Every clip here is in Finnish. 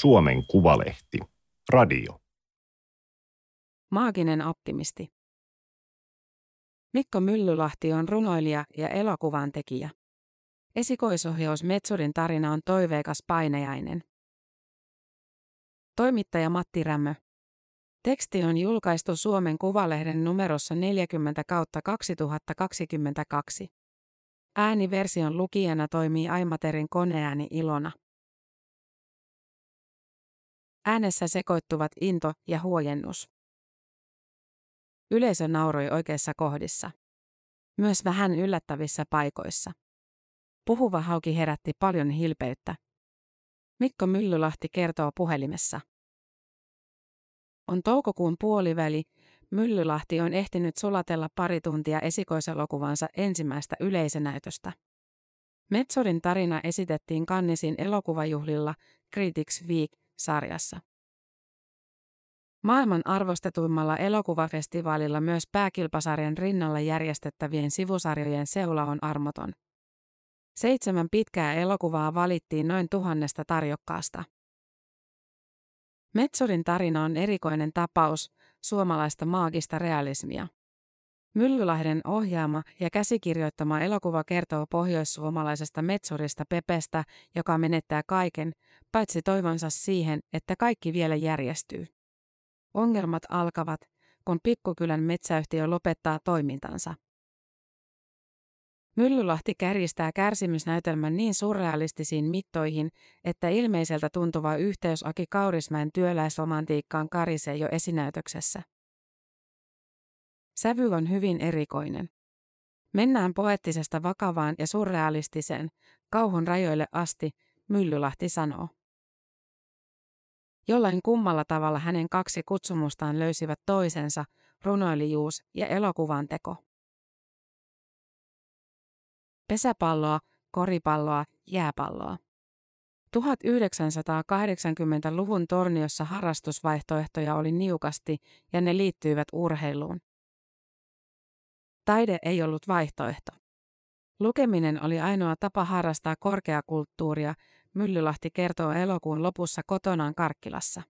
Suomen Kuvalehti. Radio. Maaginen optimisti. Mikko Myllylahti on runoilija ja elokuvan tekijä. Esikoisohjaus Metsurin tarina on toiveikas painejainen. Toimittaja Matti Rämmö. Teksti on julkaistu Suomen Kuvalehden numerossa 40 kautta 2022. Ääniversion lukijana toimii Aimaterin koneääni Ilona. Äänessä sekoittuvat into ja huojennus. Yleisö nauroi oikeissa kohdissa. Myös vähän yllättävissä paikoissa. Puhuva hauki herätti paljon hilpeyttä. Mikko Myllylahti kertoo puhelimessa. On toukokuun puoliväli, Myllylahti on ehtinyt sulatella pari tuntia esikoiselokuvansa ensimmäistä yleisönäytöstä. Metsorin tarina esitettiin Kannisin elokuvajuhlilla Critics Week-sarjassa. Maailman arvostetuimmalla elokuvafestivaalilla myös pääkilpasarjan rinnalla järjestettävien sivusarjojen seula on armoton. Seitsemän pitkää elokuvaa valittiin noin tuhannesta tarjokkaasta. Metsorin tarina on erikoinen tapaus suomalaista maagista realismia. Myllylahden ohjaama ja käsikirjoittama elokuva kertoo pohjoissuomalaisesta metsurista Pepestä, joka menettää kaiken, paitsi toivonsa siihen, että kaikki vielä järjestyy. Ongelmat alkavat, kun pikkukylän metsäyhtiö lopettaa toimintansa. Myllylahti kärjistää kärsimysnäytelmän niin surrealistisiin mittoihin, että ilmeiseltä tuntuva yhteys Aki Kaurismäen työläisromantiikkaan karisee jo esinäytöksessä. Sävy on hyvin erikoinen. Mennään poettisesta vakavaan ja surrealistiseen, kauhun rajoille asti, Myllylahti sanoo. Jollain kummalla tavalla hänen kaksi kutsumustaan löysivät toisensa, runoilijuus ja elokuvan teko. Pesäpalloa, koripalloa, jääpalloa. 1980-luvun torniossa harrastusvaihtoehtoja oli niukasti ja ne liittyivät urheiluun. Taide ei ollut vaihtoehto. Lukeminen oli ainoa tapa harrastaa korkeakulttuuria, Myllylahti kertoo elokuun lopussa kotonaan Karkkilassa.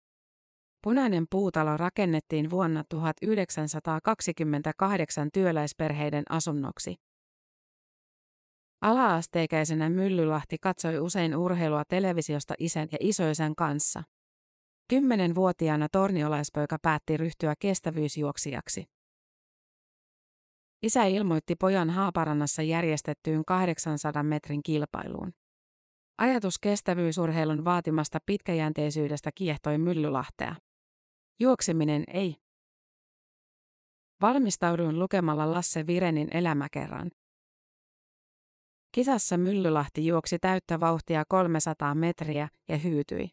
Punainen puutalo rakennettiin vuonna 1928 työläisperheiden asunnoksi. Alaasteikäisenä Myllylahti katsoi usein urheilua televisiosta isän ja isoisän kanssa. Kymmenenvuotiaana torniolaispoika päätti ryhtyä kestävyysjuoksijaksi. Isä ilmoitti pojan Haaparannassa järjestettyyn 800 metrin kilpailuun. Ajatus kestävyysurheilun vaatimasta pitkäjänteisyydestä kiehtoi Myllylahtea. Juokseminen ei. Valmistauduin lukemalla Lasse Virenin elämäkerran. Kisassa Myllylahti juoksi täyttä vauhtia 300 metriä ja hyytyi.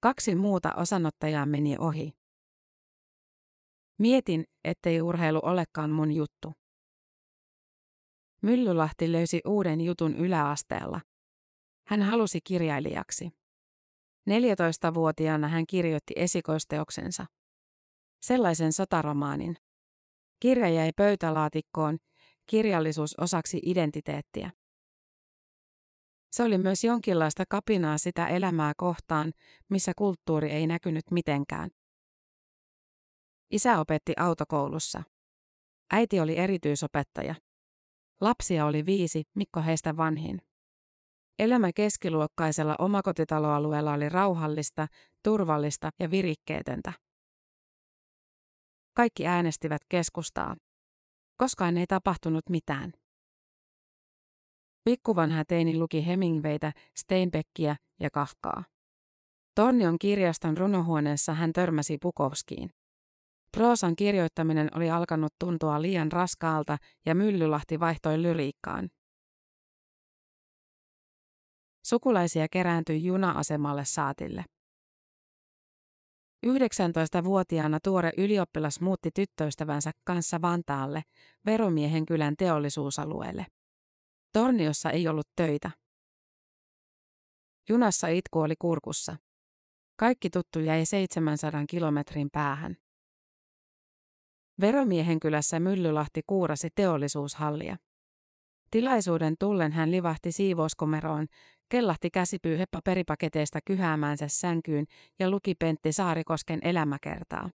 Kaksi muuta osanottajaa meni ohi. Mietin, ettei urheilu olekaan mun juttu. Myllylahti löysi uuden jutun yläasteella. Hän halusi kirjailijaksi. 14-vuotiaana hän kirjoitti esikoisteoksensa. Sellaisen sotaromaanin. Kirja jäi pöytälaatikkoon, kirjallisuus osaksi identiteettiä. Se oli myös jonkinlaista kapinaa sitä elämää kohtaan, missä kulttuuri ei näkynyt mitenkään. Isä opetti autokoulussa. Äiti oli erityisopettaja. Lapsia oli viisi, Mikko heistä vanhin. Elämä keskiluokkaisella omakotitaloalueella oli rauhallista, turvallista ja virikkeetöntä. Kaikki äänestivät keskustaa. Koskaan ei tapahtunut mitään. Pikkuvanha teini luki Hemingwaytä, Steinbeckia ja Kafkaa. Tornion kirjaston runohuoneessa hän törmäsi Pukovskiin. Proosan kirjoittaminen oli alkanut tuntua liian raskaalta ja Myllylahti vaihtoi lyriikkaan. Sukulaisia kerääntyi juna-asemalle saatille. 19-vuotiaana tuore ylioppilas muutti tyttöystävänsä kanssa Vantaalle, Veromiehen kylän teollisuusalueelle. Torniossa ei ollut töitä. Junassa itku oli kurkussa. Kaikki tuttu jäi 700 kilometrin päähän. Veromiehen kylässä Myllylahti kuurasi teollisuushallia. Tilaisuuden tullen hän livahti siivouskomeroon, kellahti käsipyy heppa peripaketeista kyhäämäänsä sänkyyn ja luki Pentti Saarikosken elämäkertaa.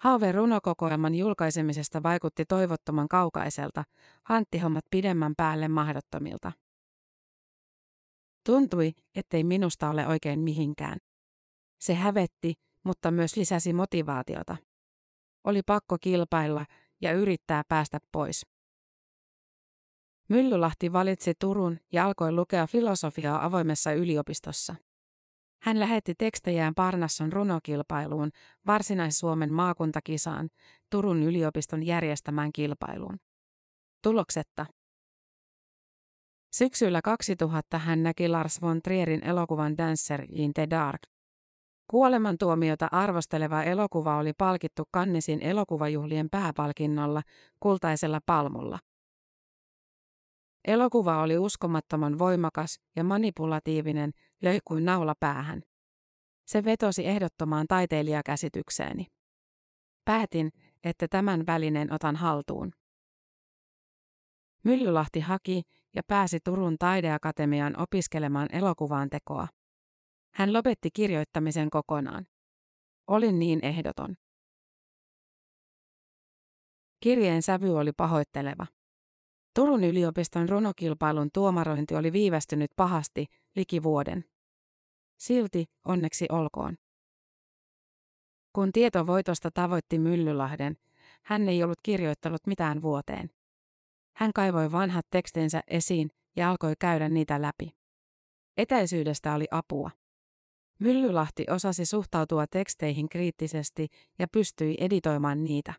Haave runokokoelman julkaisemisesta vaikutti toivottoman kaukaiselta, hanttihommat pidemmän päälle mahdottomilta. Tuntui, ettei minusta ole oikein mihinkään. Se hävetti, mutta myös lisäsi motivaatiota. Oli pakko kilpailla ja yrittää päästä pois. Myllylahti valitsi Turun ja alkoi lukea filosofiaa avoimessa yliopistossa. Hän lähetti tekstejään Parnasson runokilpailuun, Varsinais-Suomen maakuntakisaan, Turun yliopiston järjestämään kilpailuun. Tuloksetta. Syksyllä 2000 hän näki Lars von Trierin elokuvan Dancer in the Dark. Kuolemantuomiota arvosteleva elokuva oli palkittu Kannesin elokuvajuhlien pääpalkinnolla, kultaisella palmulla. Elokuva oli uskomattoman voimakas ja manipulatiivinen, löi kuin naula päähän. Se vetosi ehdottomaan taiteilijakäsitykseeni. Päätin, että tämän välinen otan haltuun. Myllylahti haki ja pääsi Turun taideakatemiaan opiskelemaan elokuvaan tekoa. Hän lopetti kirjoittamisen kokonaan. Olin niin ehdoton. Kirjeen sävy oli pahoitteleva. Turun yliopiston runokilpailun tuomarointi oli viivästynyt pahasti, liki vuoden. Silti, onneksi olkoon. Kun tieto voitosta tavoitti Myllylahden, hän ei ollut kirjoittanut mitään vuoteen. Hän kaivoi vanhat tekstinsä esiin ja alkoi käydä niitä läpi. Etäisyydestä oli apua. Myllylahti osasi suhtautua teksteihin kriittisesti ja pystyi editoimaan niitä.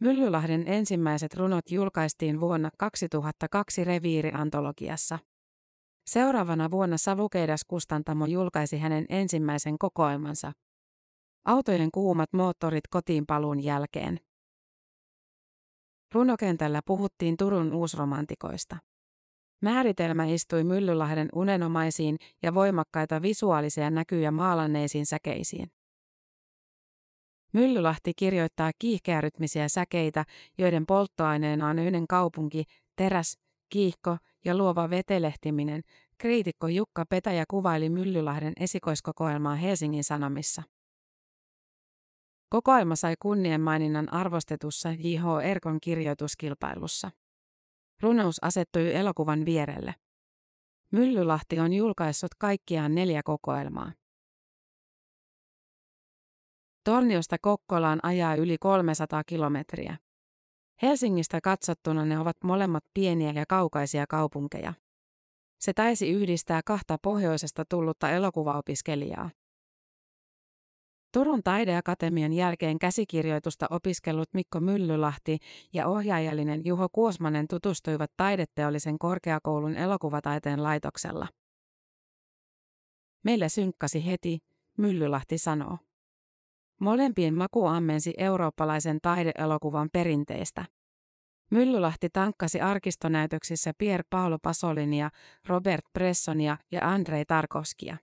Myllylahden ensimmäiset runot julkaistiin vuonna 2002 Reviiri-antologiassa. Seuraavana vuonna Savukeidas Kustantamo julkaisi hänen ensimmäisen kokoelmansa. Autojen kuumat moottorit kotiin paluun jälkeen. Runokentällä puhuttiin Turun uusromantikoista. Määritelmä istui Myllylahden unenomaisiin ja voimakkaita visuaalisia näkyjä maalanneisiin säkeisiin. Myllylahti kirjoittaa kiihkeärytmisiä säkeitä, joiden polttoaineena on yhden kaupunki, teräs, kiihko ja luova vetelehtiminen. Kriitikko Jukka Petäjä kuvaili Myllylahden esikoiskokoelmaa Helsingin Sanomissa. Kokoelma sai kunnienmaininnan arvostetussa J.H. Erkon kirjoituskilpailussa. Runous asettui elokuvan vierelle. Myllylahti on julkaissut kaikkiaan neljä kokoelmaa. Torniosta Kokkolaan ajaa yli 300 kilometriä. Helsingistä katsottuna ne ovat molemmat pieniä ja kaukaisia kaupunkeja. Se taisi yhdistää kahta pohjoisesta tullutta elokuvaopiskelijaa. Turun taideakatemian jälkeen käsikirjoitusta opiskellut Mikko Myllylahti ja ohjaajallinen Juho Kuosmanen tutustuivat taideteollisen korkeakoulun elokuvataiteen laitoksella. Meillä synkkasi heti, Myllylahti sanoo. Molempien maku ammensi eurooppalaisen taideelokuvan perinteistä. Myllylahti tankkasi arkistonäytöksissä Pier Paolo Pasolinia, Robert Bressonia ja Andrei Tarkovskia.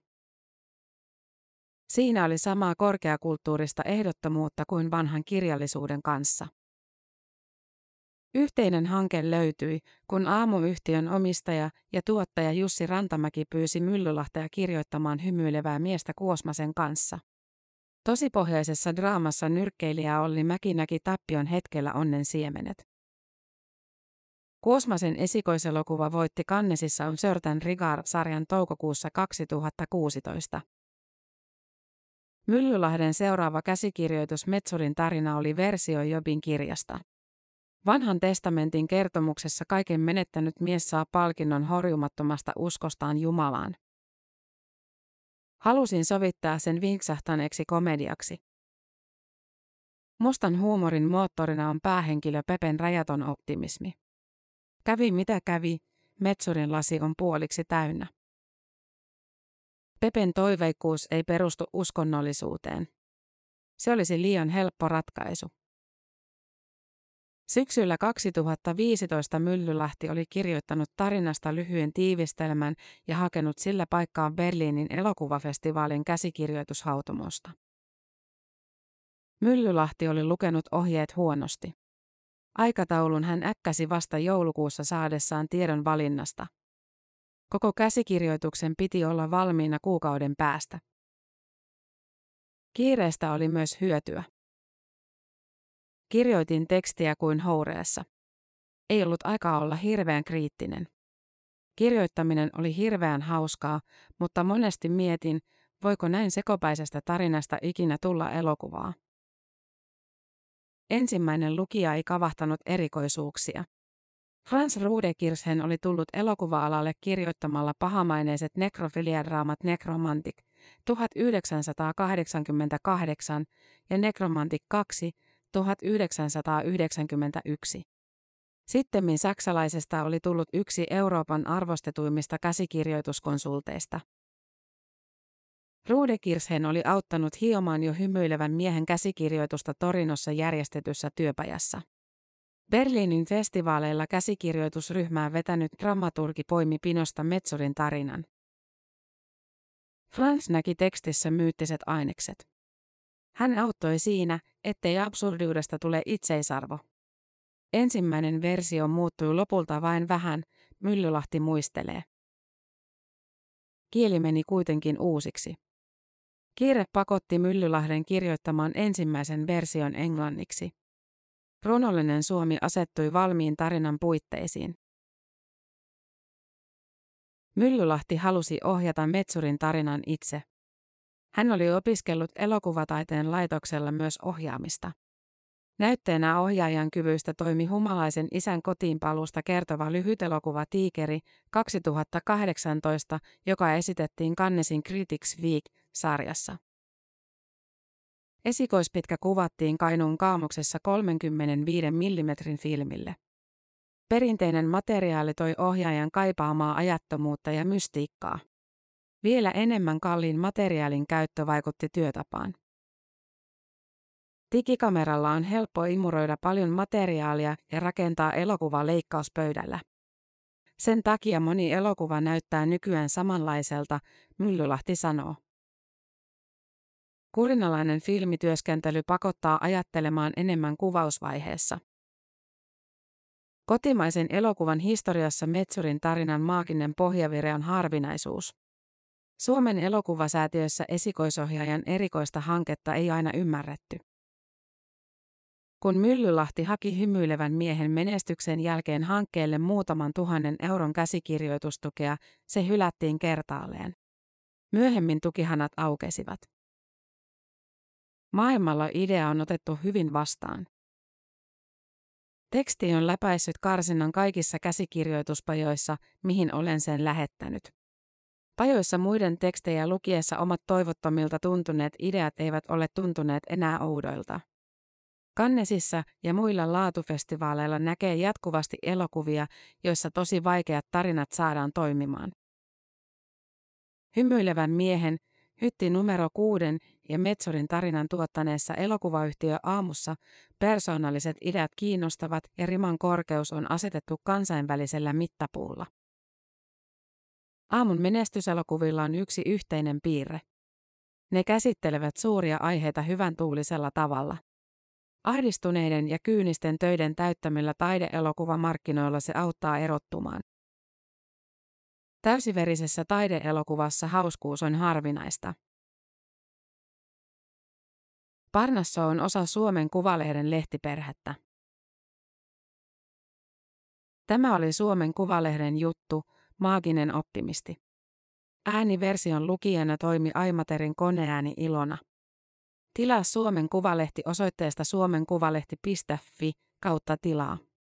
Siinä oli samaa korkeakulttuurista ehdottomuutta kuin vanhan kirjallisuuden kanssa. Yhteinen hanke löytyi, kun aamuyhtiön omistaja ja tuottaja Jussi Rantamäki pyysi Myllylahtea kirjoittamaan hymyilevää miestä Kuosmasen kanssa. Tosipohjaisessa draamassa nyrkkeilijä Olli Mäki näki tappion hetkellä onnen siemenet. Kuosmasen esikoiselokuva voitti Kannesissa on Sörtän Rigar-sarjan toukokuussa 2016. Myllylahden seuraava käsikirjoitus Metsurin tarina oli versio Jobin kirjasta. Vanhan testamentin kertomuksessa kaiken menettänyt mies saa palkinnon horjumattomasta uskostaan Jumalaan. Halusin sovittaa sen vinksahtaneeksi komediaksi. Mustan huumorin moottorina on päähenkilö Pepen rajaton optimismi. Kävi mitä kävi, Metsurin lasi on puoliksi täynnä. Pepen toiveikkuus ei perustu uskonnollisuuteen. Se olisi liian helppo ratkaisu. Syksyllä 2015 Myllylahti oli kirjoittanut tarinasta lyhyen tiivistelmän ja hakenut sillä paikkaan Berliinin elokuvafestivaalin käsikirjoitushautomosta. Myllylahti oli lukenut ohjeet huonosti. Aikataulun hän äkkäsi vasta joulukuussa saadessaan tiedon valinnasta. Koko käsikirjoituksen piti olla valmiina kuukauden päästä. Kiireestä oli myös hyötyä. Kirjoitin tekstiä kuin houreessa. Ei ollut aikaa olla hirveän kriittinen. Kirjoittaminen oli hirveän hauskaa, mutta monesti mietin, voiko näin sekopäisestä tarinasta ikinä tulla elokuvaa. Ensimmäinen lukija ei kavahtanut erikoisuuksia. Franz Rudekirchen oli tullut elokuva-alalle kirjoittamalla pahamaineiset nekrofiliadraamat Necromantic 1988 ja Necromantic 2 1991. Sittemmin saksalaisesta oli tullut yksi Euroopan arvostetuimmista käsikirjoituskonsulteista. Rudekirchen oli auttanut hiomaan jo hymyilevän miehen käsikirjoitusta Torinossa järjestetyssä työpajassa. Berliinin festivaaleilla käsikirjoitusryhmää vetänyt dramaturgi poimi pinosta Metsorin tarinan. Franz näki tekstissä myyttiset ainekset. Hän auttoi siinä, ettei absurdiudesta tule itseisarvo. Ensimmäinen versio muuttui lopulta vain vähän, Myllylahti muistelee. Kieli meni kuitenkin uusiksi. Kiire pakotti Myllylahden kirjoittamaan ensimmäisen version englanniksi. Runollinen Suomi asettui valmiin tarinan puitteisiin. Myllylahti halusi ohjata Metsurin tarinan itse. Hän oli opiskellut elokuvataiteen laitoksella myös ohjaamista. Näytteenä ohjaajan kyvyistä toimi humalaisen isän kotiinpaluusta kertova lyhytelokuva Tiikeri 2018, joka esitettiin Cannesin Critics Week-sarjassa. Esikoispitkä kuvattiin Kainuun kaamuksessa 35 mm filmille. Perinteinen materiaali toi ohjaajan kaipaamaa ajattomuutta ja mystiikkaa. Vielä enemmän kalliin materiaalin käyttö vaikutti työtapaan. Digikameralla on helppo imuroida paljon materiaalia ja rakentaa elokuva leikkauspöydällä. Sen takia moni elokuva näyttää nykyään samanlaiselta, Myllylahti sanoo. Kurinalainen filmityöskentely pakottaa ajattelemaan enemmän kuvausvaiheessa. Kotimaisen elokuvan historiassa Metsurin tarinan maaginen pohjavire on harvinaisuus. Suomen elokuvasäätiössä esikoisohjaajan erikoista hanketta ei aina ymmärretty. Kun Myllylahti haki hymyilevän miehen menestyksen jälkeen hankkeelle muutaman tuhannen euron käsikirjoitustukea, se hylättiin kertaalleen. Myöhemmin tukihanat aukesivat. Maailmalla idea on otettu hyvin vastaan. Teksti on läpäissyt karsinnan kaikissa käsikirjoituspajoissa, mihin olen sen lähettänyt. Pajoissa muiden tekstejä lukiessa omat toivottomilta tuntuneet ideat eivät ole tuntuneet enää oudoilta. Kannesissa ja muilla laatufestivaaleilla näkee jatkuvasti elokuvia, joissa tosi vaikeat tarinat saadaan toimimaan. Hymyilevän miehen, hytti numero kuuden ja Metsorin tarinan tuottaneessa elokuvayhtiö Aamussa persoonalliset ideat kiinnostavat ja riman korkeus on asetettu kansainvälisellä mittapuulla. Aamun menestyselokuvilla on yksi yhteinen piirre. Ne käsittelevät suuria aiheita hyvän tuulisella tavalla. Ahdistuneiden ja kyynisten töiden täyttämillä taideelokuvamarkkinoilla se auttaa erottumaan. Täysiverisessä taideelokuvassa hauskuus on harvinaista. Parnasso on osa Suomen Kuvalehden lehtiperhettä. Tämä oli Suomen Kuvalehden juttu, maaginen optimisti. Ääniversion lukijana toimi Aimaterin koneääni Ilona. Tilaa Suomen Kuvalehti osoitteesta suomenkuvalehti.fi kautta tilaa.